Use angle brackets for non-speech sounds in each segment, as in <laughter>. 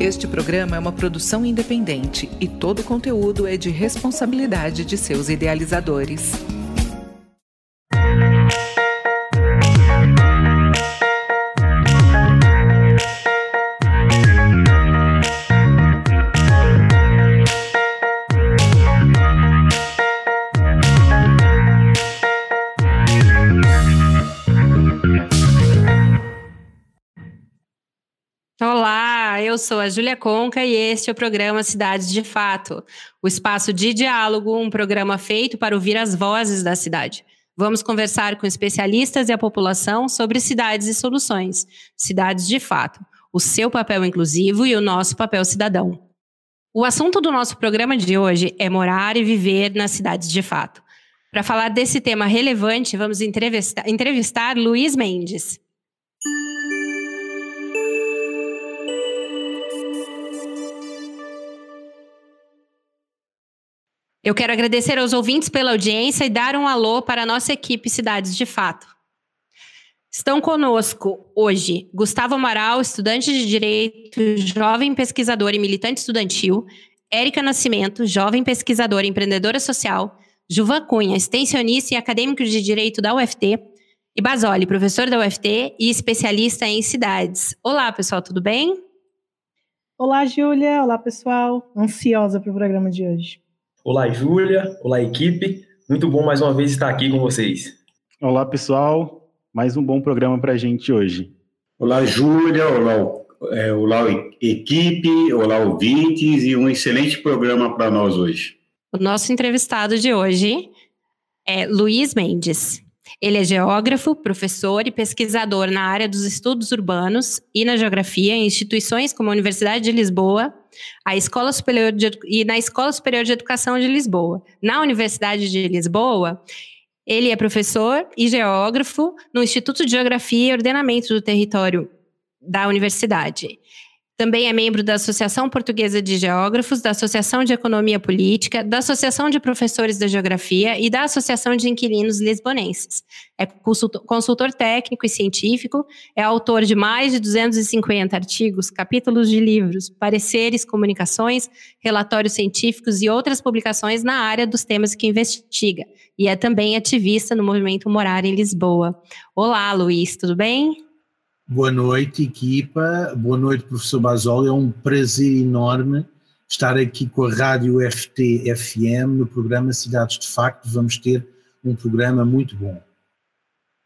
Este programa é uma produção independente e todo o conteúdo é de responsabilidade de seus idealizadores. Sou a Júlia Conca e este é o programa Cidades de Fato, o espaço de diálogo, um programa feito para ouvir as vozes da cidade. Vamos conversar com especialistas e a população sobre cidades e soluções. Cidades de Fato, o seu papel inclusivo e o nosso papel cidadão. O assunto do nosso programa de hoje é morar e viver nas cidades de fato. Para falar desse tema relevante, vamos entrevistar, entrevistar Luiz Mendes. Eu quero agradecer aos ouvintes pela audiência e dar um alô para a nossa equipe Cidades de Fato. Estão conosco hoje Gustavo Amaral, estudante de Direito, jovem pesquisador e militante estudantil, Érica Nascimento, jovem pesquisadora e empreendedora social, Juvan Cunha, extensionista e acadêmico de Direito da UFT, e Basoli, professor da UFT e especialista em cidades. Olá, pessoal, tudo bem? Olá, Júlia. Olá, pessoal. Ansiosa para o programa de hoje. Olá, Júlia. Olá, equipe. Muito bom mais uma vez estar aqui com vocês. Olá, pessoal. Mais um bom programa para a gente hoje. Olá, Júlia. Olá, é, olá, equipe. Olá, ouvintes. E um excelente programa para nós hoje. O nosso entrevistado de hoje é Luiz Mendes. Ele é geógrafo, professor e pesquisador na área dos estudos urbanos e na geografia em instituições como a Universidade de Lisboa, a Escola Superior de, e na Escola Superior de Educação de Lisboa. Na Universidade de Lisboa, ele é professor e geógrafo no Instituto de Geografia e Ordenamento do Território da Universidade. Também é membro da Associação Portuguesa de Geógrafos, da Associação de Economia Política, da Associação de Professores da Geografia e da Associação de Inquilinos Lisbonenses. É consultor técnico e científico, é autor de mais de 250 artigos, capítulos de livros, pareceres, comunicações, relatórios científicos e outras publicações na área dos temas que investiga. E é também ativista no movimento Morar em Lisboa. Olá, Luiz, tudo bem? Boa noite, equipa. Boa noite, professor Basol. É um prazer enorme estar aqui com a Rádio FT FM no programa Cidades de Facto. Vamos ter um programa muito bom.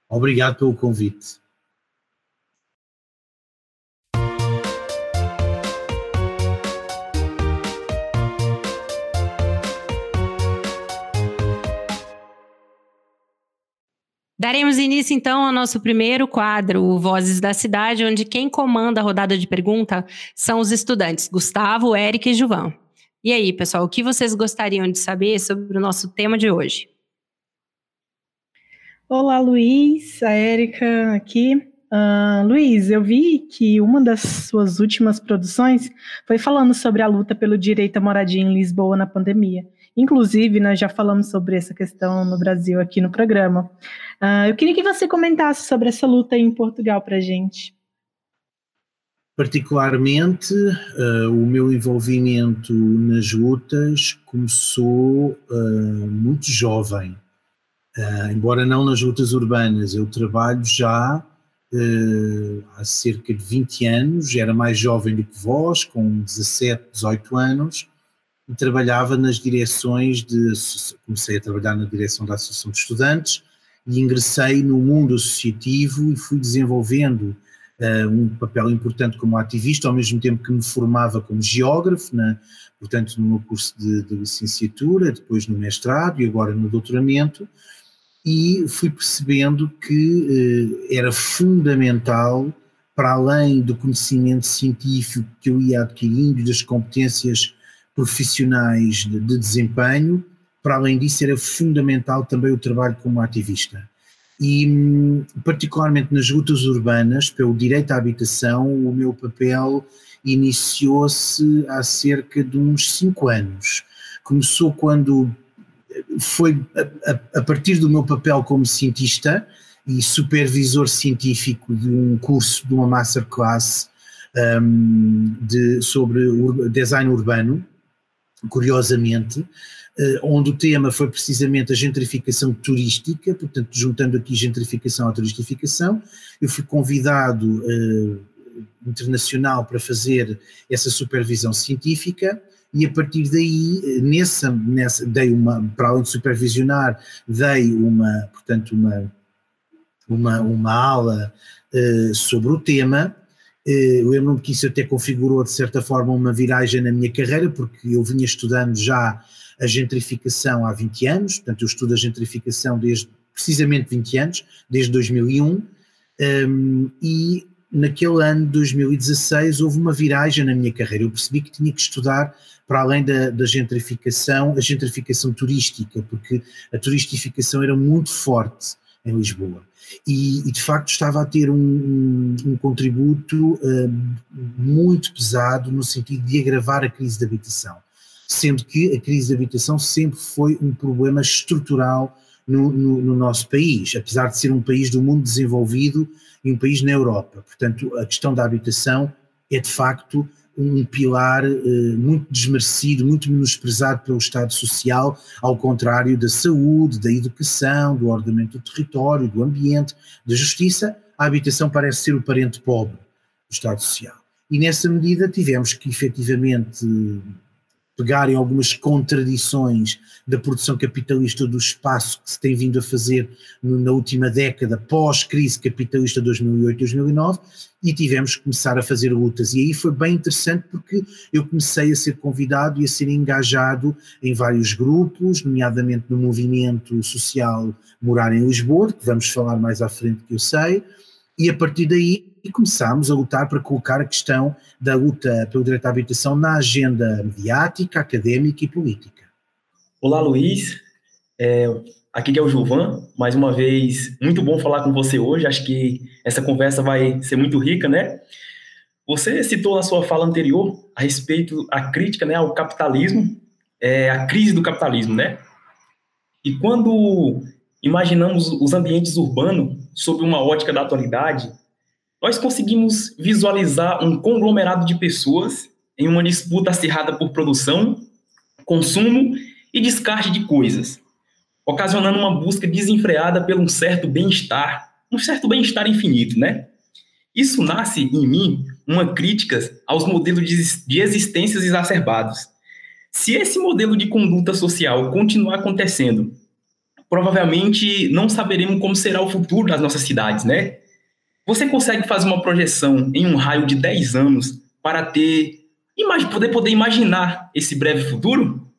Obrigado pelo convite. Daremos início então ao nosso primeiro quadro, o Vozes da Cidade, onde quem comanda a rodada de pergunta são os estudantes Gustavo, Érica e Juvan. E aí, pessoal, o que vocês gostariam de saber sobre o nosso tema de hoje? Olá, Luiz, a Érica aqui. Uh, Luiz, eu vi que uma das suas últimas produções foi falando sobre a luta pelo direito à moradia em Lisboa na pandemia. Inclusive, nós já falamos sobre essa questão no Brasil aqui no programa. Uh, eu queria que você comentasse sobre essa luta em Portugal para a gente. Particularmente, uh, o meu envolvimento nas lutas começou uh, muito jovem. embora não nas lutas urbanas, eu trabalho já há cerca de 20 anos, era mais jovem do que vós, com 17, 18 anos, trabalhava nas direções de. Comecei a trabalhar na direção da Associação de Estudantes e ingressei no mundo associativo e fui desenvolvendo uh, um papel importante como ativista, ao mesmo tempo que me formava como geógrafo, na, portanto, no meu curso de, de licenciatura, depois no mestrado e agora no doutoramento, e fui percebendo que uh, era fundamental, para além do conhecimento científico que eu ia adquirindo, das competências profissionais de, de desempenho, para além disso era fundamental também o trabalho como ativista. E hum, particularmente nas lutas urbanas, pelo direito à habitação, o meu papel iniciou-se há cerca de uns cinco anos. Começou quando foi a, a, a, partir do meu papel como cientista e supervisor científico de um curso de uma masterclass um, de, sobre design urbano, curiosamente, uh, onde o tema foi precisamente a gentrificação turística, portanto, juntando aqui gentrificação à turistificação. Eu fui convidado uh, internacional para fazer essa supervisão científica e a partir daí, nessa, nessa dei uma, para além de supervisionar, dei uma, portanto, uma, uma, uma aula sobre o tema. Eu lembro-me que isso até configurou, de certa forma, uma viragem na minha carreira, porque eu vinha estudando já a gentrificação há 20 anos, portanto, eu estudo a gentrificação desde precisamente 20 anos, desde 2001, um, ehm, e naquele ano de 2016 houve uma viragem na minha carreira. Eu percebi que tinha que estudar para além da, da, gentrificação, a gentrificação turística, porque a turistificação era muito forte em Lisboa. E, e de facto estava a ter um, um, um contributo uh, muito pesado no sentido de agravar a crise de habitação, sendo que a crise de habitação sempre foi um problema estrutural no, no, no nosso país, apesar de ser um país do mundo desenvolvido e um país na Europa. Portanto, a questão da habitação é de facto um pilar uh, muito desmerecido, muito menosprezado pelo Estado Social, ao contrário da saúde, da educação, do ordenamento do território, do ambiente, da justiça, a habitação parece ser o parente pobre do Estado Social. E nessa medida tivemos que efetivamente pegarem algumas contradições da produção capitalista do espaço que se tem vindo a fazer na última década, pós-crise capitalista 2008-2009, e tivemos que começar a fazer lutas. E aí foi bem interessante porque eu comecei a ser convidado e a ser engajado em vários grupos, nomeadamente no movimento social Morar em Lisboa, que vamos falar mais à frente que eu sei, e a partir daí começámos a lutar para colocar a questão da luta pelo direito à habitação na agenda mediática, académica e política. Olá, Luiz. É, aqui é o Gilvan. Mais uma vez, muito bom falar com você hoje. Acho que essa conversa vai ser muito rica, né? Você citou na sua fala anterior a respeito da crítica né, ao capitalismo, é, a crise do capitalismo, né? E quando imaginamos os ambientes urbanos sob uma ótica da atualidade, nós conseguimos visualizar um conglomerado de pessoas em uma disputa acirrada por produção, consumo e descarte de coisas, ocasionando uma busca desenfreada por um certo bem-estar, um certo bem-estar infinito, né? Isso nasce em mim uma crítica aos modelos de existências exacerbados. Se esse modelo de conduta social continuar acontecendo, provavelmente não saberemos como será o futuro das nossas cidades, né? Você consegue fazer uma projeção em um raio de 10 anos para ter poder poder imaginar esse breve futuro?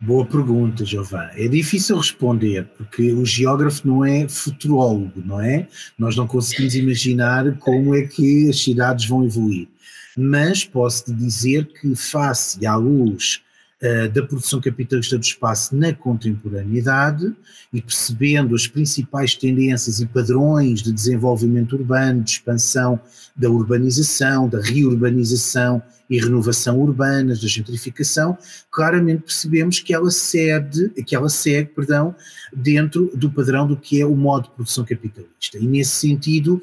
Boa pergunta, Giovanni. É difícil responder, porque o geógrafo não é futurólogo, não é? Nós não conseguimos imaginar como é que as cidades vão evoluir. Mas posso-te dizer que, face à luz uh, da produção capitalista do espaço na contemporaneidade e percebendo as principais tendências e padrões de desenvolvimento urbano, de expansão da urbanização, da reurbanização e renovação urbanas, da gentrificação, claramente percebemos que ela cede, que ela segue, perdão, dentro do padrão do que é o modo de produção capitalista. E nesse sentido,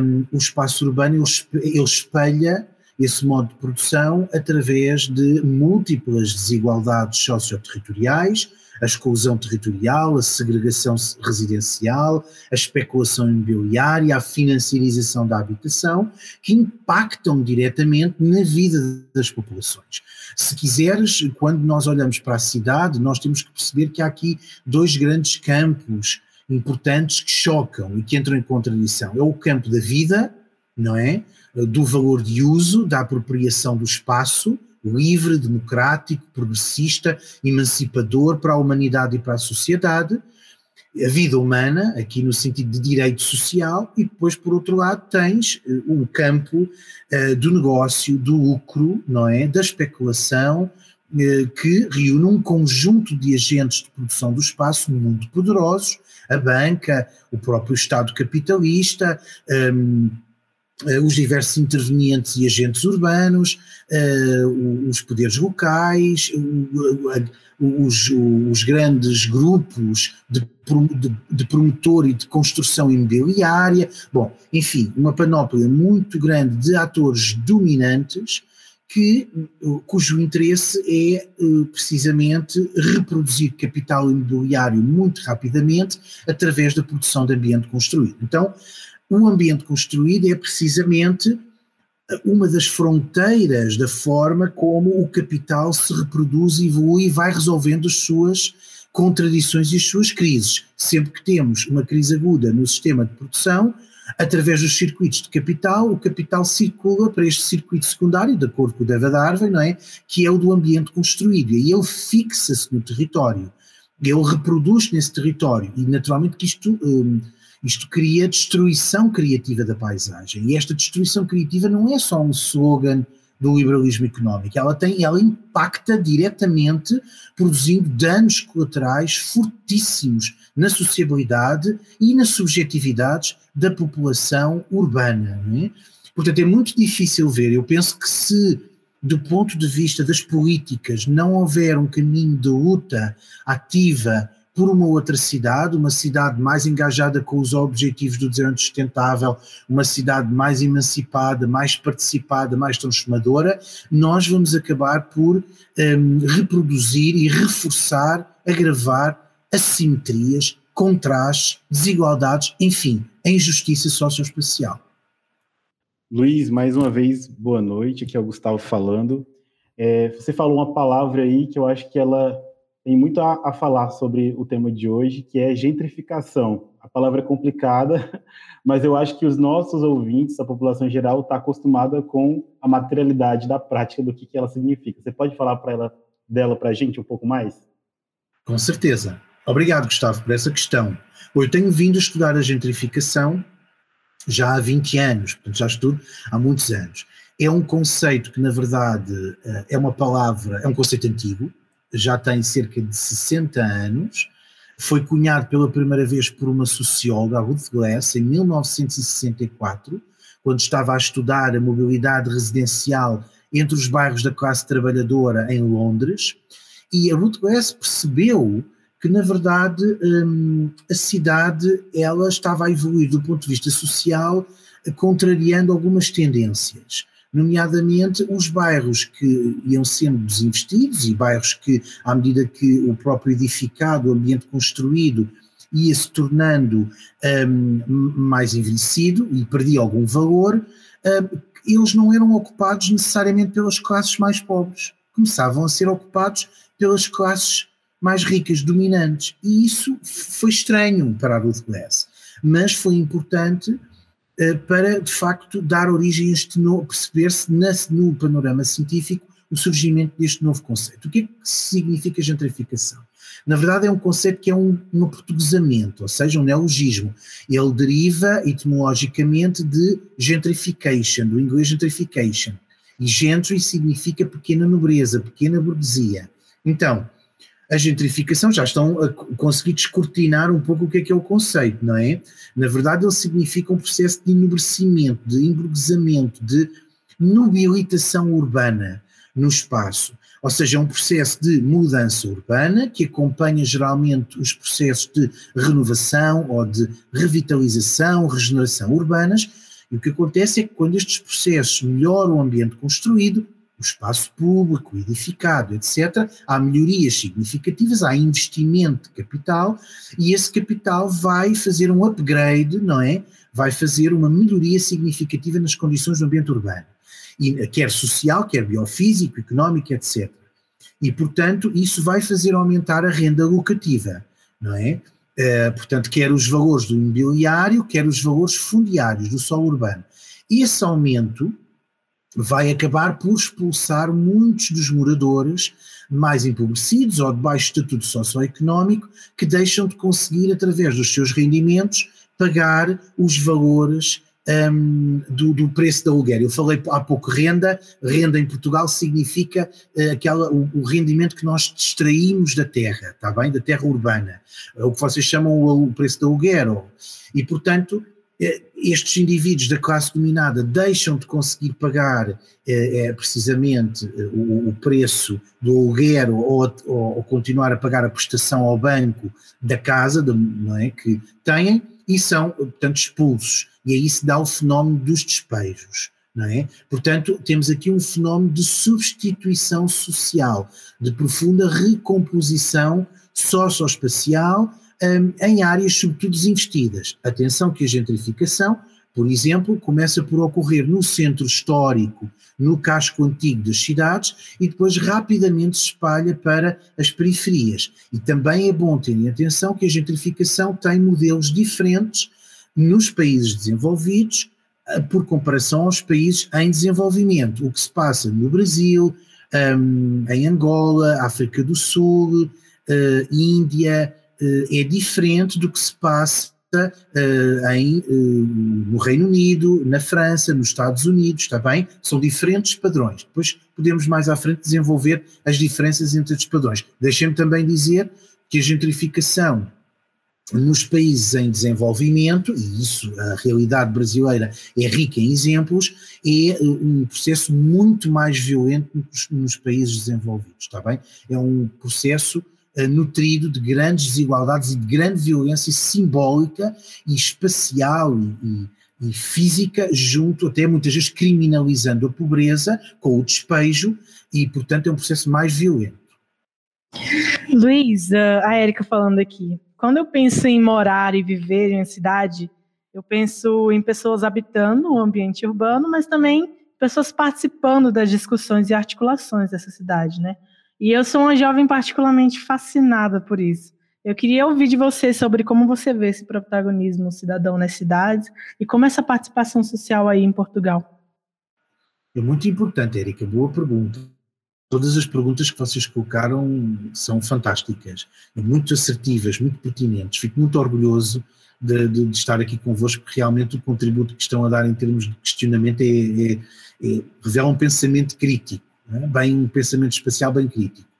um, o espaço urbano ele espelha esse modo de produção através de múltiplas desigualdades socioterritoriais, a exclusão territorial, a segregação residencial, a especulação imobiliária, a financiarização da habitação, que impactam diretamente na vida das populações. Se quiseres, quando nós olhamos para a cidade, nós temos que perceber que há aqui dois grandes campos importantes que chocam e que entram em contradição. É o campo da vida, não é? Do valor de uso, da apropriação do espaço, livre, democrático, progressista, emancipador para a humanidade e para a sociedade, a vida humana, aqui no sentido de direito social, e depois, por outro lado, tens o campo uh, do negócio, do lucro, não é? Da especulação, uh, que reúne um conjunto de agentes de produção do espaço muito poderosos, a banca, o próprio Estado capitalista, um, os diversos intervenientes e agentes urbanos, os poderes locais, os, os grandes grupos de, de, promotor e de construção imobiliária, bom, enfim, uma panóplia muito grande de atores dominantes que, cujo interesse é eh, precisamente reproduzir capital imobiliário muito rapidamente através da produção de ambiente construído. Então, o ambiente construído é precisamente uma das fronteiras da forma como o capital se reproduz, evolui e vai resolvendo as suas contradições e as suas crises. Sempre que temos uma crise aguda no sistema de produção, através dos circuitos de capital, o capital circula para este circuito secundário, de acordo com o David Harvey, não é? que é o do ambiente construído, e ele fixa-se no território, ele reproduz nesse território, e naturalmente que isto... Hum, isto cria destruição criativa da paisagem. E esta destruição criativa não é só um slogan do liberalismo económico, ela tem, ela impacta diretamente, produzindo danos colaterais fortíssimos na sociabilidade e nas subjetividades da população urbana. É? Portanto, é muito difícil ver. Eu penso que se, do ponto de vista das políticas, não houver um caminho de luta ativa por uma outra cidade, uma cidade mais engajada com os objetivos do desenvolvimento sustentável, uma cidade mais emancipada, mais participada, mais transformadora, nós vamos acabar por um, reproduzir e reforçar, agravar assimetrias, contrastes, desigualdades, enfim, a injustiça socioespacial. Luiz, mais uma vez, boa noite, aqui é o Gustavo falando. É, você falou uma palavra aí que eu acho que ela tem muito a, a, falar sobre o tema de hoje, que é gentrificação. A palavra é complicada, <laughs> mas eu acho que os nossos ouvintes, a população em geral, está acostumada com a materialidade da prática do que, que ela significa. Você pode falar para ela dela para a gente um pouco mais? Com certeza. Obrigado, Gustavo, por essa questão. Eu tenho vindo a estudar a gentrificação já há 20 anos, portanto já estudo há muitos anos. É um conceito que, na verdade, eh, é uma palavra, é um conceito antigo, já tem cerca de 60 anos, foi cunhado pela primeira vez por uma socióloga, Ruth Glass, em 1964, quando estava a estudar a mobilidade residencial entre os bairros da classe trabalhadora em Londres, e a Ruth Glass percebeu que na verdade hum, a cidade ela estava a evoluir do ponto de vista social, contrariando algumas tendências nomeadamente os bairros que iam sendo desinvestidos e bairros que, à medida que o próprio edificado, o ambiente construído, ia se tornando um, mais envelhecido e perdia algum valor, um, eles não eram ocupados necessariamente pelas classes mais pobres, começavam a ser ocupados pelas classes mais ricas, dominantes. E isso foi estranho para a Ruth Glass, mas foi importante para, de facto, dar origem a este novo, perceber-se no panorama científico o surgimento deste novo conceito. O que é que significa gentrificação? Na verdade, é um conceito que é um, um aportuguesamento, ou seja, um neologismo. Ele deriva etimologicamente de gentrification, do inglês gentrification. E gentry significa pequena nobreza, pequena burguesia. Então, a gentrificação, já estão a conseguir descortinar um pouco o que é que é o conceito, não é? Na verdade, ele significa um processo de enobrecimento, de emburguesamento, de nobilitação urbana no espaço. Ou seja, é um processo de mudança urbana que acompanha geralmente os processos de renovação ou de revitalização, regeneração urbanas. E o que acontece é que quando estes processos melhoram o ambiente construído, o espaço público, edificado, etc., há melhorias significativas, há investimento de capital e esse capital vai fazer um upgrade, não é? Vai fazer uma melhoria significativa nas condições do ambiente urbano, e, quer social, quer biofísico, económico, etc. E, portanto, isso vai fazer aumentar a renda locativa, não é? Uh, portanto, quer os valores do imobiliário, quer os valores fundiários do solo urbano. Esse aumento vai acabar por expulsar muitos dos moradores mais empobrecidos ou de baixo estatuto socioeconómico que deixam de conseguir, através dos seus rendimentos, pagar os valores um, do, do, preço da aluguer. Eu falei há pouco renda, renda em Portugal significa uh, aquela, o, o, rendimento que nós distraímos da terra, está bem? Da terra urbana, o que vocês chamam o, o preço da aluguer. E, portanto, estes indivíduos da classe dominada deixam de conseguir pagar é, precisamente o, o, preço do aluguer ou, ou, ou, continuar a pagar a prestação ao banco da casa de, é, que têm e são, portanto, expulsos. E aí se dá o fenómeno dos despejos. É? Portanto, temos aqui um fenómeno de substituição social, de profunda recomposição socioespacial um, em áreas sobretudo desinvestidas. Atenção que a gentrificação, por exemplo, começa por ocorrer no centro histórico, no casco antigo das cidades e depois rapidamente se espalha para as periferias. E também é bom ter em atenção que a gentrificação tem modelos diferentes nos países desenvolvidos eh, por comparação aos países em desenvolvimento. O que se passa no Brasil, um, em Angola, África do Sul, uh, Índia, é diferente do que se passa uh, em, no Reino Unido, na França, nos Estados Unidos, está bem? São diferentes padrões. Depois podemos mais à frente desenvolver as diferenças entre os padrões. Deixem-me também dizer que a gentrificação nos países em desenvolvimento, e isso a realidade brasileira é rica em exemplos, é eh, um processo muito mais violento nos, nos países desenvolvidos, está bem? É um processo nutrido de grandes desigualdades e de grande violência simbólica e espacial e, e, e física, junto até muitas vezes criminalizando a pobreza com o despejo, e portanto é um processo mais violento. Luiz, a Érica falando aqui. Quando eu penso em morar e viver em uma cidade, eu penso em pessoas habitando o ambiente urbano, mas também pessoas participando das discussões e articulações dessa cidade, né? E eu sou uma jovem particularmente fascinada por isso. Eu queria ouvir de você sobre como você vê esse protagonismo cidadão nas cidades e como essa participação social aí em Portugal. É muito importante, Érica, boa pergunta. Todas as perguntas que vocês colocaram são fantásticas, muito assertivas, muito pertinentes. Fico muito orgulhoso de, de, de, estar aqui convosco, porque realmente o contributo que estão a dar em termos de questionamento é, é, é revela um pensamento crítico, é? Bem um pensamento espacial bem crítico.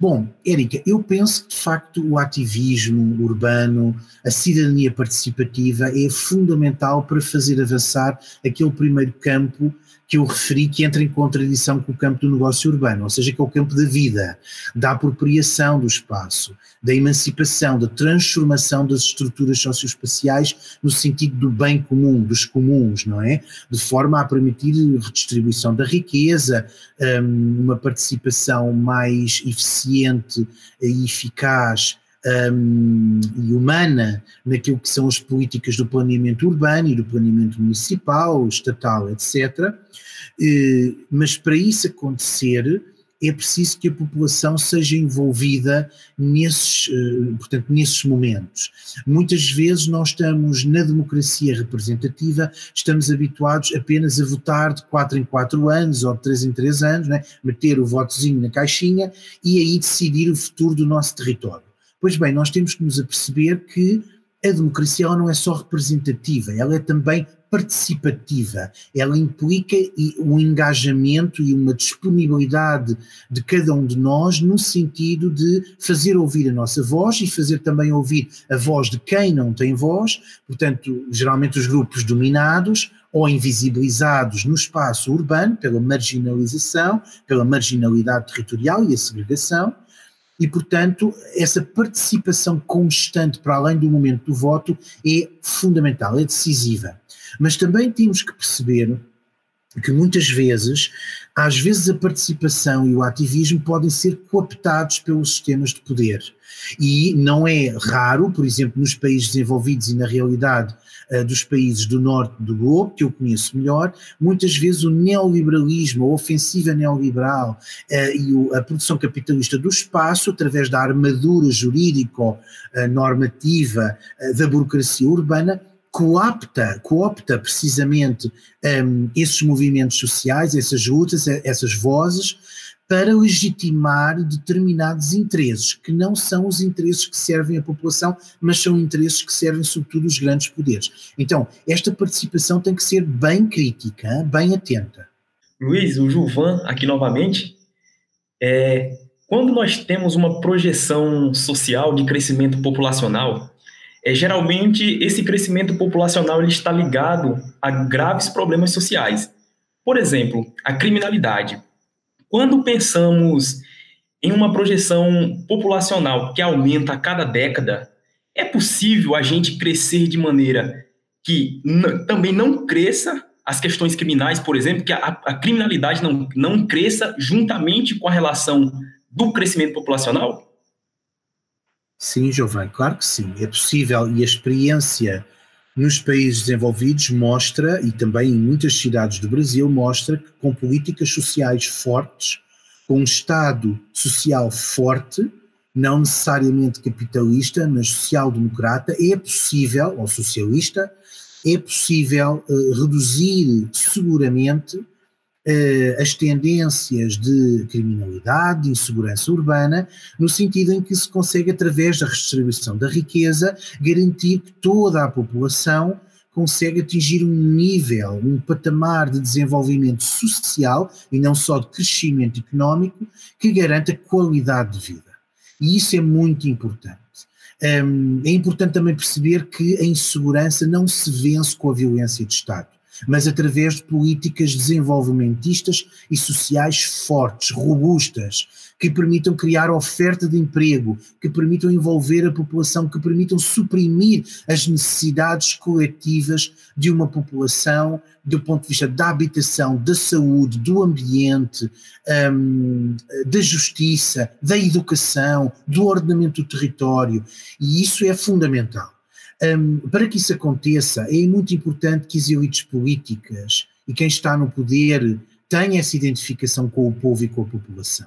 Bom, Érica, eu penso que de facto o ativismo urbano, a cidadania participativa é fundamental para fazer avançar aquele primeiro campo que eu referi que entra em contradição com o campo do negócio urbano, ou seja, que é o campo da vida, da apropriação do espaço, da emancipação, da transformação das estruturas socioespaciais no sentido do bem comum, dos comuns, não é? De forma a permitir redistribuição da riqueza, hum, uma participação mais eficiente e eficaz um, e humana naquilo que são as políticas do planeamento urbano e do planeamento municipal, estatal, etc. Eh, mas para isso acontecer é preciso que a população seja envolvida nesses, eh, portanto, nesses momentos. Muitas vezes nós estamos na democracia representativa, estamos habituados apenas a votar de 4 em 4 anos ou de 3 em 3 anos, né? meter o votozinho na caixinha e aí decidir o futuro do nosso território. Pois bem, nós temos que nos aperceber que a democracia ela não é só representativa, ela é também participativa. Ela implica um engajamento e uma disponibilidade de cada um de nós no sentido de fazer ouvir a nossa voz e fazer também ouvir a voz de quem não tem voz, portanto, geralmente os grupos dominados ou invisibilizados no espaço urbano pela marginalização, pela marginalidade territorial e a segregação e, portanto, essa participação constante para além do momento do voto é fundamental, é decisiva. Mas também temos que perceber que muitas vezes, às vezes a participação e o ativismo podem ser cooptados pelos sistemas de poder. E não é raro, por exemplo, nos países desenvolvidos e na realidade uh, dos países do norte do globo, que eu conheço melhor, muitas vezes o neoliberalismo, a ofensiva neoliberal uh, e o, a produção capitalista do espaço, através da armadura jurídico-normativa uh, da burocracia urbana, coopta, coopta precisamente um, esses movimentos sociais, essas lutas, essas vozes, para legitimar determinados interesses, que não são os interesses que servem à população, mas são interesses que servem sobretudo os grandes poderes. Então, esta participação tem que ser bem crítica, bem atenta. Luiz, o Juvan, aqui novamente, é, quando nós temos uma projeção social de crescimento populacional, é, geralmente esse crescimento populacional ele está ligado a graves problemas sociais. Por exemplo, a criminalidade. Quando pensamos em uma projeção populacional que aumenta a cada década, é possível a gente crescer de maneira que também não cresça as questões criminais, por exemplo, que a, a criminalidade não, não cresça juntamente com a relação do crescimento populacional? Sim, Giovanni, claro que sim, é possível. E a experiência nos países desenvolvidos mostra, e também em muitas cidades do Brasil, mostra que com políticas sociais fortes, com um Estado social forte, não necessariamente capitalista, mas social-democrata, é possível, ou socialista, é possível uh, reduzir seguramente as tendências de criminalidade, de insegurança urbana, no sentido em que se consegue, através da redistribuição da riqueza, garantir que toda a população consegue atingir um nível, um patamar de desenvolvimento social e não só de crescimento económico que garanta qualidade de vida. E isso é muito importante. Um, é importante também perceber que a insegurança não se vence com a violência de Estado, mas através de políticas desenvolvimentistas e sociais fortes, robustas, que permitam criar oferta de emprego, que permitam envolver a população, que permitam suprimir as necessidades coletivas de uma população do ponto de vista da habitação, da saúde, do ambiente, um, da justiça, da educação, do ordenamento do território, e isso é fundamental. Um, para que isso aconteça, é muito importante que as elites políticas e quem está no poder tenha essa identificação com o povo e com a população.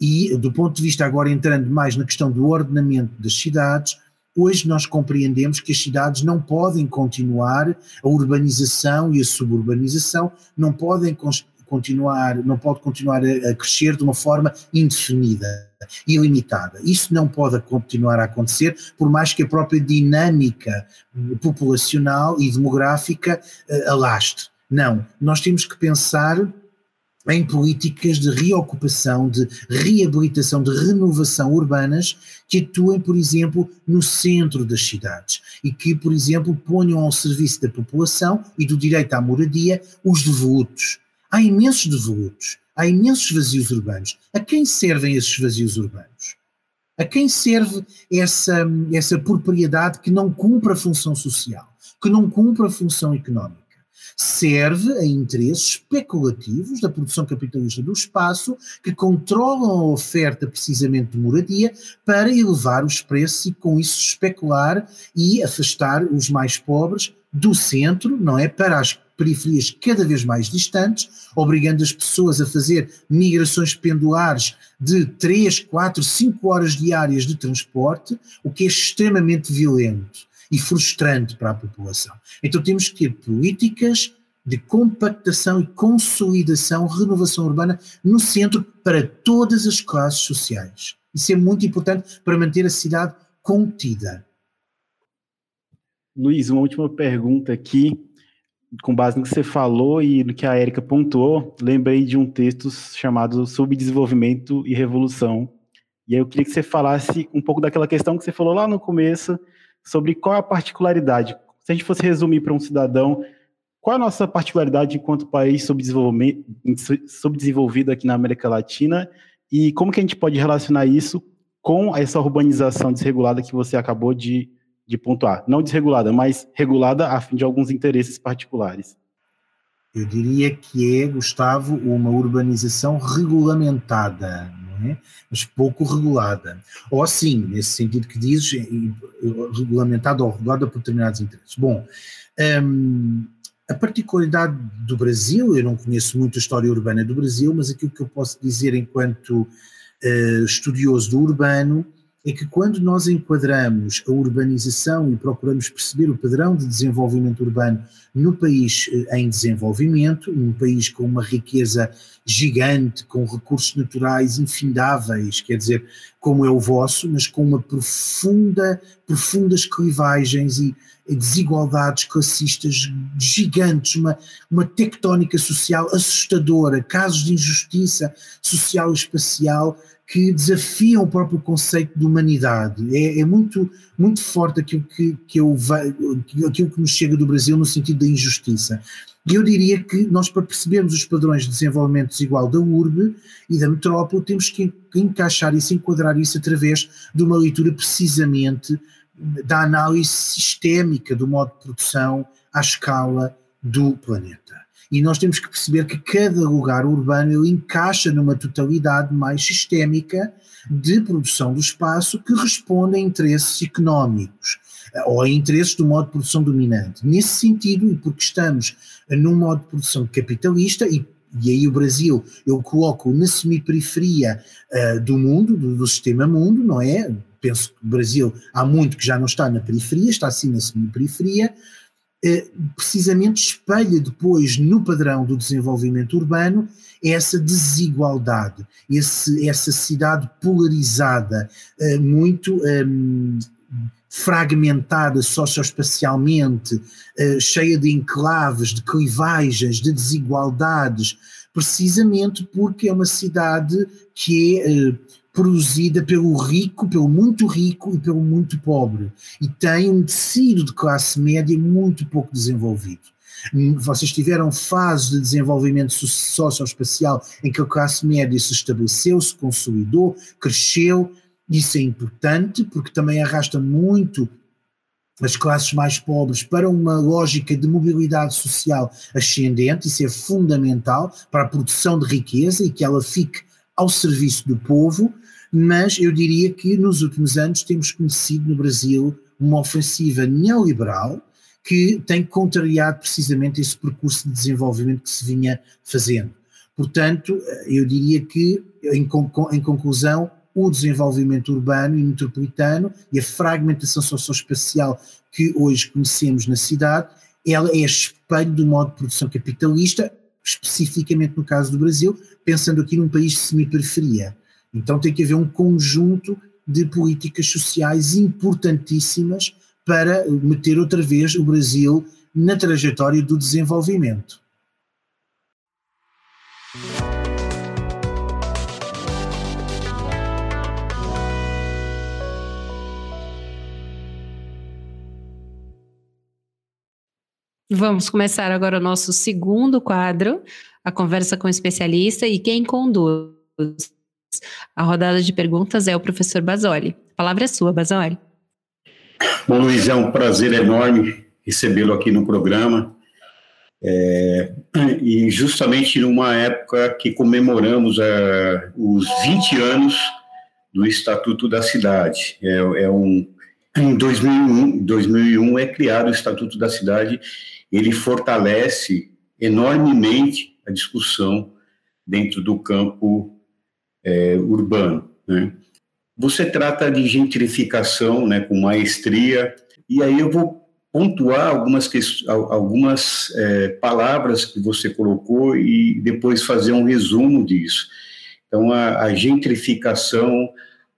E, do ponto de vista agora entrando mais na questão do ordenamento das cidades, hoje nós compreendemos que as cidades não podem continuar, a urbanização e a suburbanização não podem continuar, não pode continuar a, crescer de uma forma indefinida, ilimitada. Isso não pode continuar a acontecer, por mais que a própria dinâmica populacional e demográfica uh, alastre. Não, nós temos que pensar em políticas de reocupação, de reabilitação, de renovação urbanas que atuem, por exemplo, no centro das cidades e que, por exemplo, ponham ao serviço da população e do direito à moradia os devolutos. Há imensos devolutos, há imensos vazios urbanos. A quem servem esses vazios urbanos? A quem serve essa, essa propriedade que não cumpre a função social, que não cumpre a função económica? serve a interesses especulativos da produção capitalista do espaço que controlam a oferta precisamente de moradia para elevar os preços e com isso especular e afastar os mais pobres do centro, não é, para as periferias cada vez mais distantes, obrigando as pessoas a fazer migrações pendulares de 3, 4, 5 horas diárias de transporte, o que é extremamente violento e frustrante para a população. Então temos que ter políticas de compactação e consolidação, renovação urbana no centro para todas as classes sociais. Isso é muito importante para manter a cidade contida. Luiz, uma última pergunta aqui, com base no que você falou e no que a Érica pontuou, lembrei de um texto chamado Subdesenvolvimento e Revolução. E aí eu queria que você falasse um pouco daquela questão que você falou lá no começo, sobre qual é a particularidade. Se a gente fosse resumir para um cidadão, qual a nossa particularidade enquanto país subdesenvolvido aqui na América Latina e como que a gente pode relacionar isso com essa urbanização desregulada que você acabou de, de pontuar? Não desregulada, mas regulada a fim de alguns interesses particulares. Eu diria que é, Gustavo, uma urbanização regulamentada, é? mas pouco regulada. Ou assim, nesse sentido que dizes, regulamentada ou regulada por determinados interesses. Bom, um, a particularidade do Brasil, eu não conheço muito a história urbana do Brasil, mas aquilo que eu posso dizer enquanto uh, estudioso do urbano é que quando nós enquadramos a urbanização e procuramos perceber o padrão de desenvolvimento urbano no país eh, em desenvolvimento, num país com uma riqueza gigante, com recursos naturais infindáveis, quer dizer, como é o vosso, mas com uma profunda, profundas clivagens e desigualdades classistas gigantes, uma, uma tectónica social assustadora, casos de injustiça social e espacial que desafiam o próprio conceito de humanidade. É, é muito, muito forte aquilo que, que, eu, aquilo que nos chega do Brasil no sentido da injustiça. E eu diria que nós, para percebermos os padrões de desenvolvimento desigual da urbe e da metrópole, temos que encaixar isso, enquadrar isso através de uma leitura precisamente da análise sistémica do modo de produção à escala do planeta. E nós temos que perceber que cada lugar urbano encaixa numa totalidade mais sistémica de produção do espaço que responde a interesses económicos eh, ou a interesses do modo de produção dominante. Nesse sentido, e porque estamos num modo de produção capitalista, e, e aí o Brasil eu coloco na semiperiferia uh, do mundo, do, do sistema mundo, não é? Penso que o Brasil há muito que já não está na periferia, está sim na semiperiferia, eh, precisamente espelha depois no padrão do desenvolvimento urbano essa desigualdade, esse, essa cidade polarizada, eh, muito um, fragmentada socioespacialmente, cheia de enclaves, de clivagens, de desigualdades, precisamente porque é uma cidade que é produzida pelo rico, pelo muito rico e pelo muito pobre. E tem um tecido de classe média muito pouco desenvolvido. Vocês tiveram fases de desenvolvimento socioespacial em que a classe média se estabeleceu, se consolidou, cresceu. Isso é importante porque também arrasta muito as classes mais pobres para uma lógica de mobilidade social ascendente, isso é fundamental para a produção de riqueza e que ela fique ao serviço do povo, mas eu diria que nos últimos anos temos conhecido no Brasil uma ofensiva neoliberal que tem contrariado precisamente esse percurso de desenvolvimento que se vinha fazendo. Portanto, eu diria que, em, em conclusão, o desenvolvimento urbano e metropolitano e a fragmentação socioespacial que hoje conhecemos na cidade, ela é espelho do modo de produção capitalista, especificamente no caso do Brasil, pensando aqui num país de semiperiferia. Então tem que haver um conjunto de políticas sociais importantíssimas para meter outra vez o Brasil na trajetória do desenvolvimento. Vamos começar agora o nosso segundo quadro, a conversa com o especialista e quem conduz a rodada de perguntas é o professor Basoli. A palavra é sua, Basoli. Bom, Luiz, é um prazer enorme recebê-lo aqui no programa. É, e justamente numa época que comemoramos é, os 20 anos do Estatuto da Cidade. É, é um, em 2001, 2001 é criado o Estatuto da Cidade, ele fortalece enormemente a discussão dentro do campo é, urbano. Né? Você trata de gentrificação né, com maestria, e aí eu vou pontuar algumas, algumas é, palavras que você colocou e depois fazer um resumo disso. Então, a, a gentrificação,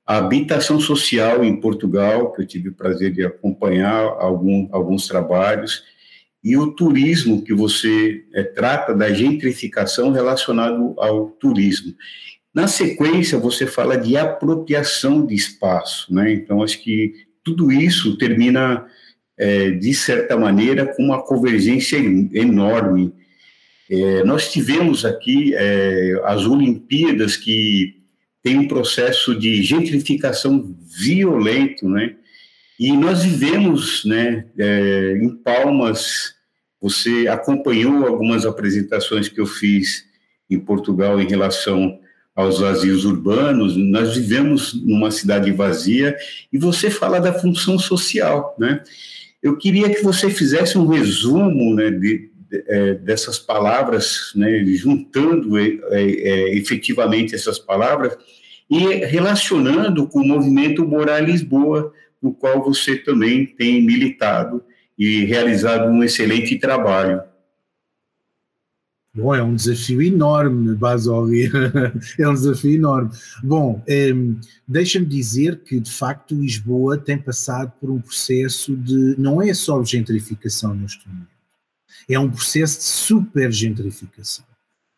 a habitação social em Portugal, que eu tive o prazer de acompanhar algum, alguns trabalhos, e o turismo, que você é, trata da gentrificação relacionado ao turismo. Na sequência, você fala de apropriação de espaço, né? Então, acho que tudo isso termina, é, de certa maneira, com uma convergência enorme. É, nós tivemos aqui é, as Olimpíadas que tem um processo de gentrificação violento, né? E nós vivemos, né, é, em Palmas, você acompanhou algumas apresentações que eu fiz em Portugal em relação aos vazios urbanos, nós vivemos numa cidade vazia e você fala da função social, né? Eu queria que você fizesse um resumo né, de, é, dessas palavras, né, juntando é, é, efetivamente essas palavras e relacionando com o movimento Morar Lisboa, no qual você também tem militado e realizado um excelente trabalho. Bom, é um desafio enorme, Basoli. <laughs> é um desafio enorme. Bom, um, deixa-me dizer que, de facto, Lisboa tem passado por um processo de. Não é só gentrificação neste momento, é um processo de super gentrificação.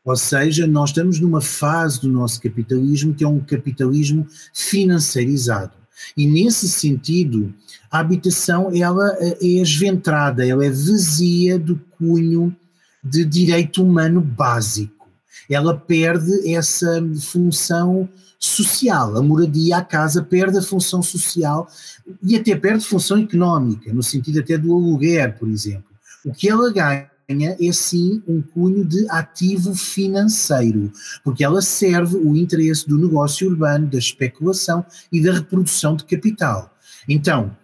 Ou seja, nós estamos numa fase do nosso capitalismo que é um capitalismo financeirizado. E nesse sentido, a habitação ela é esventrada, ela é vazia do cunho de direito humano básico. Ela perde essa função social. A moradia, a casa, perde a função social e até perde função económica, no sentido até do aluguer, por exemplo. O que ela ganha é sim um cunho de ativo financeiro, porque ela serve o interesse do negócio urbano, da especulação e da reprodução de capital. Então,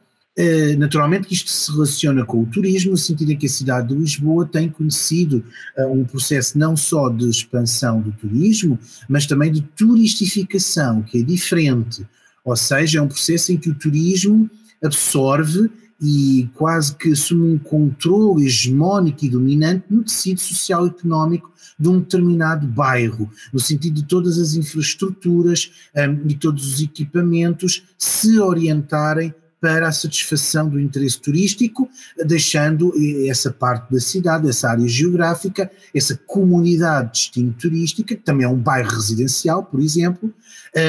naturalmente que isto se relaciona com o turismo, no sentido em que a cidade de Lisboa tem conhecido uh, um processo não só de expansão do turismo, mas também de turistificação, que é diferente. Ou seja, é um processo em que o turismo absorve e quase que assume um controle hegemónico e dominante no tecido social e económico de um determinado bairro, no sentido de todas as infraestruturas um, e todos os equipamentos se orientarem para a satisfação do interesse turístico, deixando eh, essa parte da cidade, essa área geográfica, essa comunidade de destino turística, que também é um bairro residencial, por exemplo,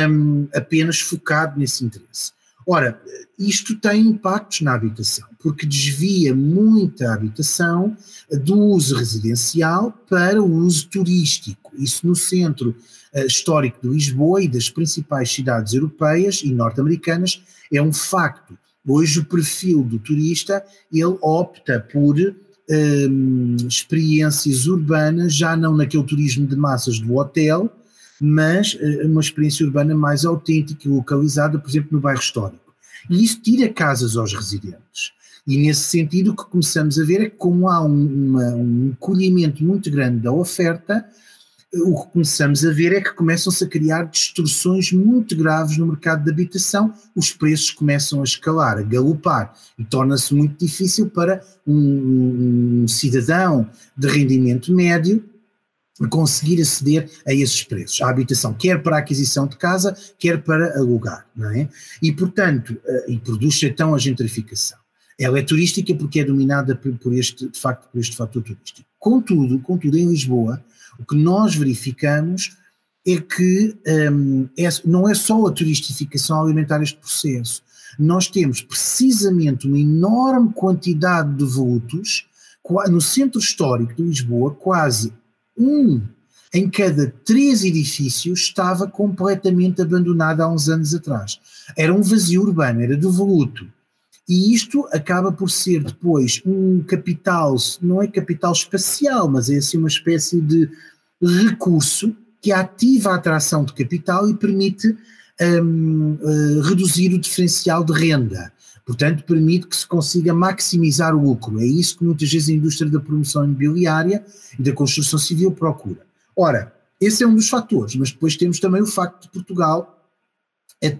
um, apenas focado nesse interesse. Ora, isto tem impactos na habitação, porque desvia muita habitação do uso residencial para o uso turístico. Isso no centro uh, histórico de Lisboa e das principais cidades europeias e norte-americanas é um facto. Hoje o perfil do turista, ele opta por um, experiências urbanas, já não naquele turismo de massas do hotel, mas uh, uma experiência urbana mais autêntica e localizada, por exemplo, no bairro histórico. E isso tira casas aos residentes. E nesse sentido o que começamos a ver é que como há um, uma, um encolhimento muito grande da oferta, o que começamos a ver é que começam-se a criar distorções muito graves no mercado de habitação, os preços começam a escalar, a galopar, e torna-se muito difícil para um, um cidadão de rendimento médio conseguir aceder a esses preços, a habitação, quer para aquisição de casa, quer para alugar, não é? E, portanto, eh, e produz-se então a gentrificação. Ela é turística porque é dominada por este, de facto, por este fator turístico. Contudo, contudo, em Lisboa, o que nós verificamos é que um, é, não é só a turistificação alimentar este processo. Nós temos precisamente uma enorme quantidade de vultos no centro histórico de Lisboa, quase um em cada três edifícios estava completamente abandonado há uns anos atrás. Era um vazio urbano, era devoluto. E isto acaba por ser depois um capital, não é capital espacial, mas é assim uma espécie de recurso que ativa a atração de capital e permite um, uh, eh, reduzir o diferencial de renda. Portanto, permite que se consiga maximizar o lucro. É isso que muitas vezes a indústria da promoção imobiliária e da construção civil procura. Ora, esse é um dos fatores, mas depois temos também o facto de Portugal é,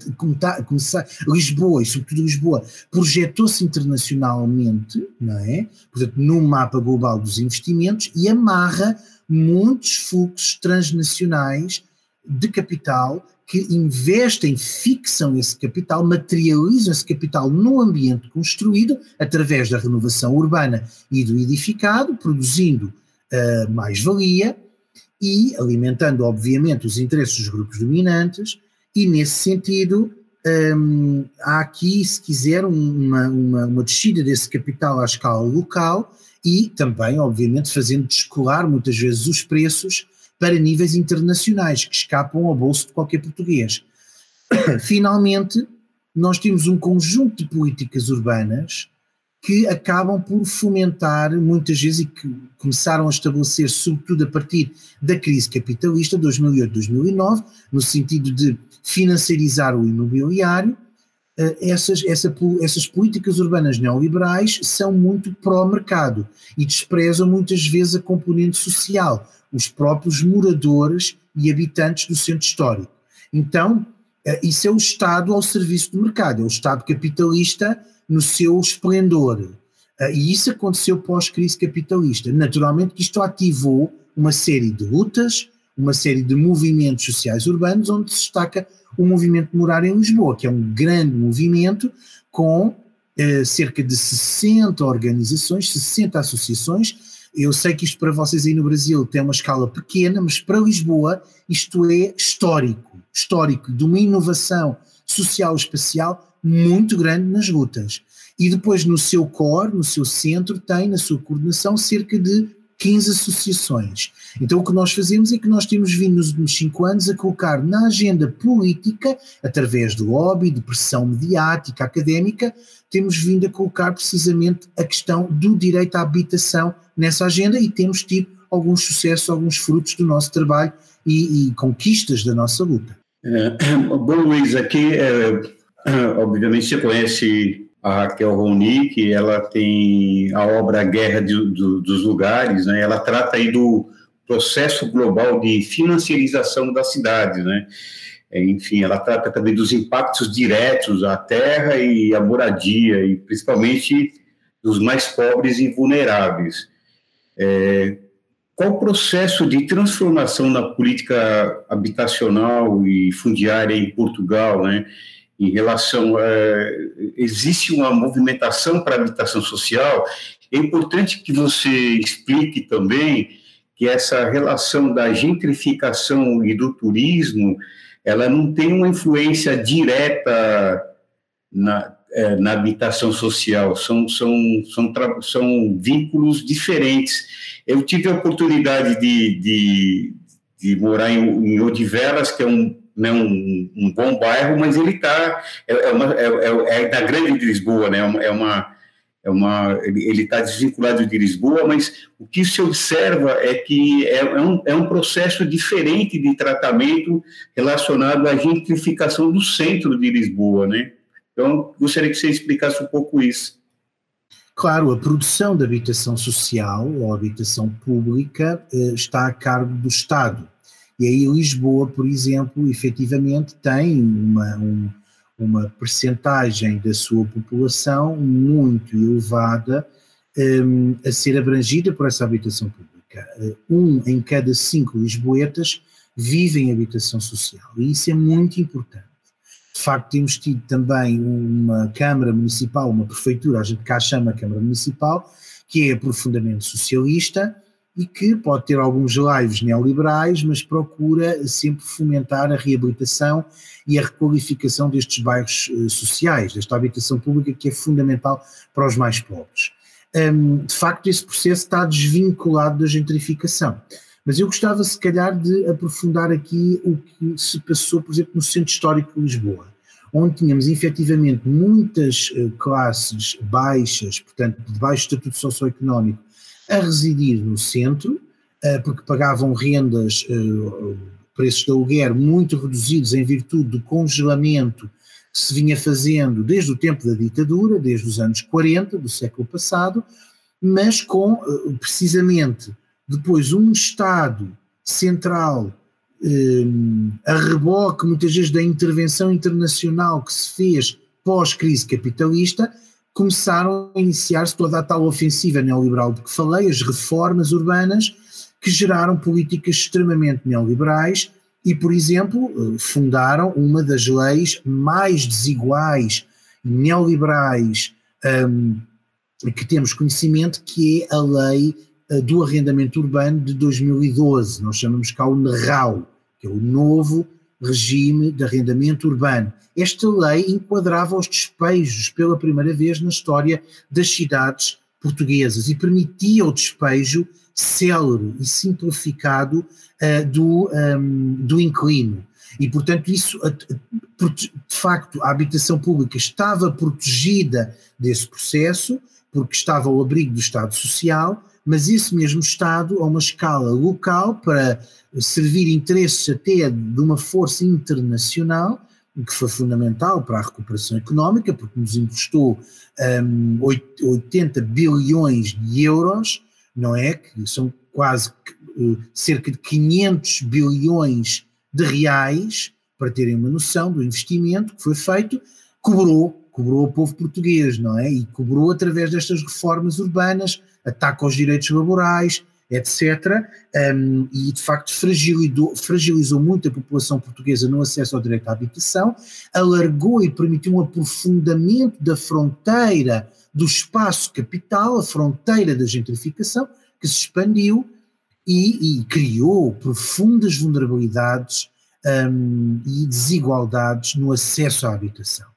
começar, Lisboa, e sobretudo Lisboa, projetou-se internacionalmente, não é? Portanto, num mapa global dos investimentos e amarra muitos fluxos transnacionais de capital que investem, fixam esse capital, materializam esse capital no ambiente construído através da renovação urbana e do edificado, produzindo uh, mais-valia e alimentando, obviamente, os interesses dos grupos dominantes, e nesse sentido. Um, há aqui, se quiser, uma, uma, uma descida desse capital à escala local e também, obviamente, fazendo descolar muitas vezes os preços para níveis internacionais que escapam ao bolso de qualquer português. <coughs> Finalmente, nós temos um conjunto de políticas urbanas que acabam por fomentar, muitas vezes, e que começaram a estabelecer, sobretudo a partir da crise capitalista, 2008-2009, no sentido de financiarizar o imobiliário, eh, essas, essa, essas políticas urbanas neoliberais são muito pró-mercado e desprezam muitas vezes a componente social, os próprios moradores e habitantes do centro histórico. Então, eh, isso é o Estado ao serviço do mercado, é o Estado capitalista no seu esplendor. Eh, e isso aconteceu pós-crise capitalista. Naturalmente que isto ativou uma série de lutas, uma série de movimentos sociais urbanos, onde se destaca o movimento Morar em Lisboa, que é um grande movimento com eh, cerca de 60 organizações, 60 associações, eu sei que isto para vocês aí no Brasil tem uma escala pequena, mas para Lisboa isto é histórico, histórico, de uma inovação social espacial muito grande nas lutas. E depois no seu core, no seu centro, tem na sua coordenação cerca de 15 associações. Então o que nós fazemos é que nós temos vindo nos últimos cinco anos a colocar na agenda política, através de lobby, de pressão mediática, académica, temos vindo a colocar precisamente a questão do direito à habitação nessa agenda e temos tido alguns sucessos, alguns frutos do nosso trabalho e, e conquistas da nossa luta. <coughs> É, bom, Luiz, aqui, é, obviamente, você conhece a Raquel Roni, que ela tem a obra Guerra de, do, dos Lugares, né? Ela trata aí do processo global de financiarização das cidades, né? É, enfim, ela trata também dos impactos diretos à terra e à moradia, e principalmente dos mais pobres e vulneráveis. É, qual o processo de transformação na política habitacional e fundiária em Portugal, né? Em relação a, existe uma movimentação para a habitação social, é importante que você explique também que essa relação da gentrificação e do turismo, ela não tem uma influência direta na, é, na habitação social, são, são, são, são vínculos diferentes. Eu tive a oportunidade de, de, de morar em, em Odivelas, que é um né, um, um, bom bairro, mas ele está é, é, é, é, da grande de Lisboa, né? É uma é uma ele está desvinculado de Lisboa, mas o que se observa é que é, é, um, é um processo diferente de tratamento relacionado à gentrificação do centro de Lisboa, né? Então gostaria que você explicasse um pouco isso. Claro, a produção de habitação social ou habitação pública eh, está a cargo do Estado e aí Lisboa, por exemplo, efetivamente tem uma, um, uma percentagem da sua população muito elevada um, a ser abrangida por essa habitação pública. Um em cada cinco lisboetas vive em habitação social e isso é muito importante. De facto, temos tido também uma Câmara Municipal, uma Prefeitura, a gente cá chama Câmara Municipal, que é profundamente socialista, e que pode ter alguns lives neoliberais, mas procura sempre fomentar a reabilitação e a requalificação destes bairros uh, sociais, desta habitação pública que é fundamental para os mais pobres. Um, de facto, esse processo está desvinculado da gentrificação. Mas eu gostava, se calhar, de aprofundar aqui o que se passou, por exemplo, no Centro Histórico de Lisboa, onde tínhamos efetivamente muitas uh, classes baixas, portanto, de baixo estatuto socioeconómico, a residir no centro, eh, porque pagavam rendas, eh, preços de aluguer muito reduzidos em virtude do congelamento que se vinha fazendo desde o tempo da ditadura, desde os anos 40 do século passado, mas com eh, precisamente depois um Estado central a reboque muitas vezes da intervenção internacional que se fez pós-crise capitalista, começaram a iniciar-se toda a tal ofensiva neoliberal de que falei, as reformas urbanas, que geraram políticas extremamente neoliberais e, por exemplo, eh, fundaram uma das leis mais desiguais, neoliberais, um, que temos conhecimento, que é a lei uh, do arrendamento urbano de 2012. Nós chamamos cá o NERAU, que é o novo regime de arrendamento urbano. Esta lei enquadrava os despejos pela primeira vez na história das cidades portuguesas e permitia o despejo célere e simplificado uh, do, um, do inquilino. E, portanto, isso, de facto, a habitação pública estava protegida desse processo, porque estava ao abrigo do Estado Social, mas esse mesmo Estado, a uma escala local, para servir interesses até de uma força internacional, que foi fundamental para a recuperação económica, porque nos emprestou um, 80 bilhões de euros, não é? Que são quase uh, cerca de 500 bilhões de reais, para terem uma noção do investimento que foi feito, cobrou, cobrou o povo português, não é? E cobrou através destas reformas urbanas, ataque aos direitos laborais, etc. Um, e de facto fragilizou, muito a população portuguesa no acesso ao direito à habitação, alargou e permitiu um aprofundamento da fronteira do espaço capital, a fronteira da gentrificação, que que se expandiu e, e criou profundas vulnerabilidades um, e desigualdades no acesso à habitação.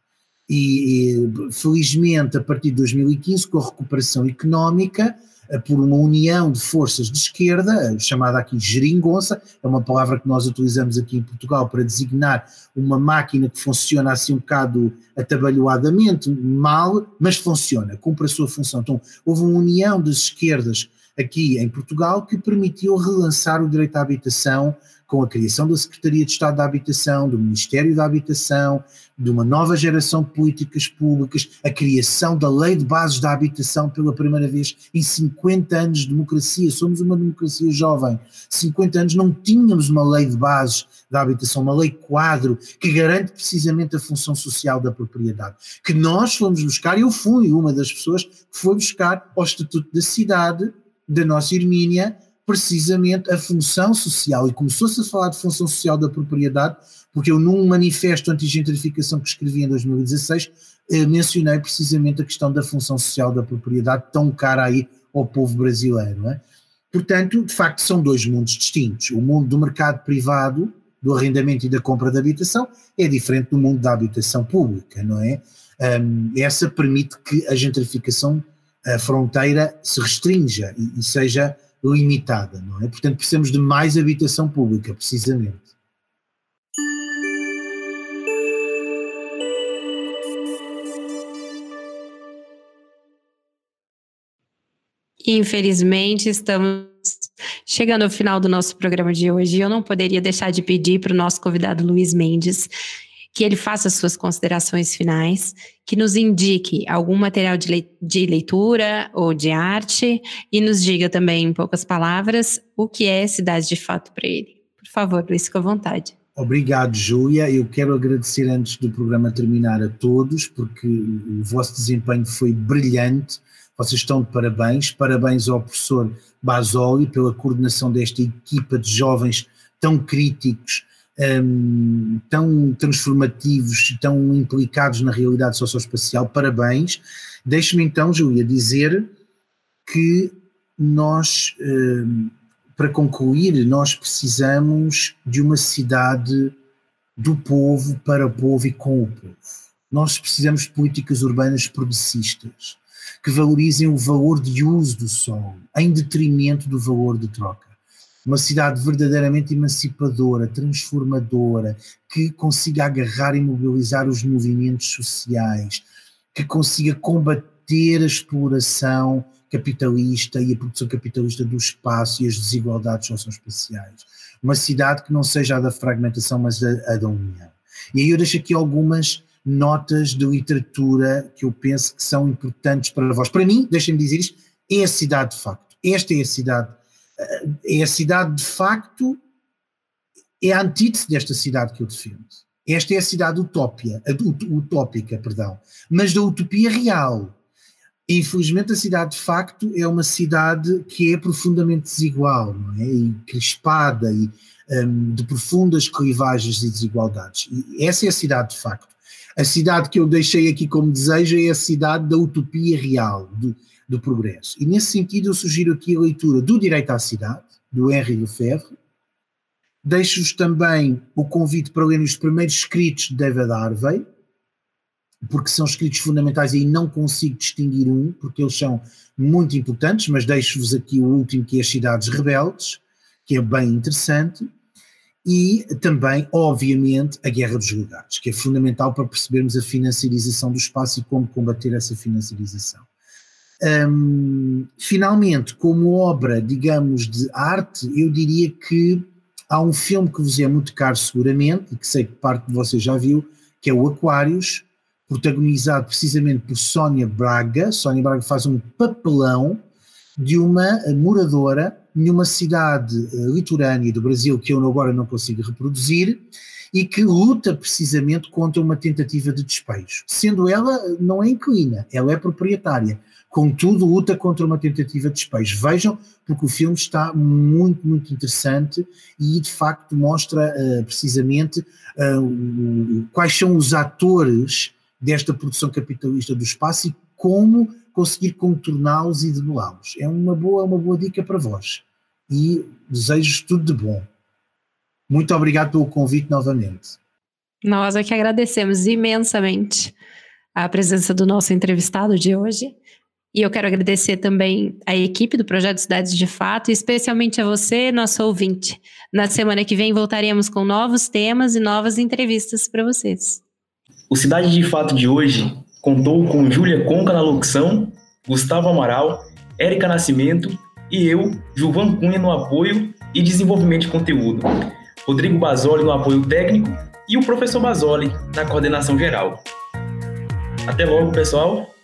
E, felizmente, a partir de 2015, com a recuperação económica, eh, por uma união de forças de esquerda, eh, chamada aqui geringonça, é uma palavra que nós utilizamos aqui em Portugal para designar uma máquina que funciona assim um bocado atabalhoadamente, mal, mas funciona, cumpre a sua função. Então, houve uma união das esquerdas aqui em Portugal que permitiu relançar o direito à habitação com a criação da Secretaria de Estado da Habitação, do Ministério da Habitação, de uma nova geração de políticas públicas, a criação da Lei de Bases da Habitação pela primeira vez em 50 anos de democracia. Somos uma democracia jovem. 50 anos não tínhamos uma lei de bases da habitação, uma lei quadro que garante precisamente a função social da propriedade. Que nós fomos buscar, eu fui uma das pessoas que foi buscar ao Estatuto da Cidade da nossa Irmínia precisamente a função social, e começou-se a falar de função social da propriedade, porque eu num manifesto anti-gentrificação que escrevi em 2016, eh, mencionei precisamente a questão da função social da propriedade, tão cara aí ao povo brasileiro. É? Portanto, de facto, são dois mundos distintos. O mundo do mercado privado, do arrendamento e da compra de habitação, é diferente do mundo da habitação pública, não é? Um, essa permite que a gentrificação, a fronteira, se restrinja e, e seja limitada, não é? Portanto, precisamos de mais habitação pública, precisamente. Infelizmente, estamos chegando ao final do nosso programa de hoje. Eu não poderia deixar de pedir para o nosso convidado Luiz Mendes que ele faça suas considerações finais, que nos indique algum material de leitura ou de arte e nos diga também, em poucas palavras, o que é Cidade de Fato para ele. Por favor, Luiz, fique à vontade. Obrigado, Júlia. Eu quero agradecer antes do programa terminar a todos, porque o vosso desempenho foi brilhante. Vocês estão de parabéns. Parabéns ao professor Basoli pela coordenação desta equipa de jovens tão críticos um, tão transformativos tão implicados na realidade socioespacial, parabéns. Deixe-me então, Júlia, dizer que nós, um, para concluir, nós precisamos de uma cidade do povo, para o povo e com o povo. Nós precisamos de políticas urbanas progressistas que valorizem o valor de uso do solo em detrimento do valor de troca uma cidade verdadeiramente emancipadora, transformadora, que consiga agarrar e mobilizar os movimentos sociais, que consiga combater a exploração capitalista e a produção capitalista do espaço e as desigualdades socioespaciais. Uma cidade que não seja a da fragmentação, mas a, a da união. E aí eu deixo aqui algumas notas de literatura que eu penso que são importantes para vós. Para mim, deixem-me dizer isto, é a cidade de facto. Esta é a cidade é a cidade de facto, é a antítese desta cidade que eu defendo. Esta é a cidade utópia, utópica, perdão, mas da utopia real. Infelizmente, a cidade de facto é uma cidade que é profundamente desigual, não é? E crispada e um, de profundas clivagens e desigualdades. E essa é a cidade de facto. A cidade que eu deixei aqui como desejo é a cidade da utopia real, do, do progresso. E nesse sentido eu sugiro aqui a leitura do Direito à Cidade, do Henri Lefebvre, deixo-vos também o convite para lerem os primeiros escritos de David Harvey, porque são escritos fundamentais e não consigo distinguir um, porque eles são muito importantes, mas deixo-vos aqui o último que é As Cidades Rebeldes, que é bem interessante, e também, obviamente, a Guerra dos Lugares, que é fundamental para percebermos a financiarização do espaço e como combater essa financiarização. Um, finalmente, como obra, digamos, de arte, eu diria que há um filme que vos é muito caro seguramente, e que sei que parte de vocês já viu, que é o Aquários, protagonizado precisamente por Sónia Braga. Sónia Braga faz um papelão de uma moradora numa cidade uh, litorânea do Brasil que eu agora não consigo reproduzir e que luta precisamente contra uma tentativa de despejo. Sendo ela, não é inclina, ela é proprietária contudo luta contra uma tentativa de despejo. Vejam, porque o filme está muito, muito interessante e de facto mostra uh, precisamente uh, quais são os atores desta produção capitalista do espaço e como conseguir contorná-los e debelá-los. É uma boa, uma boa dica para vós. E desejo tudo de bom. Muito obrigado pelo convite novamente. Nós é que agradecemos imensamente a presença do nosso entrevistado de hoje. E eu quero agradecer também a equipe do Projeto Cidades de Fato, e especialmente a você, nosso ouvinte. Na semana que vem voltaremos com novos temas e novas entrevistas para vocês. O Cidade de Fato de hoje contou com Júlia Conca na locução, Gustavo Amaral, Érica Nascimento e eu, Gilvan Cunha, no apoio e desenvolvimento de conteúdo, Rodrigo Basoli no apoio técnico e o professor Basoli na coordenação geral. Até logo, pessoal!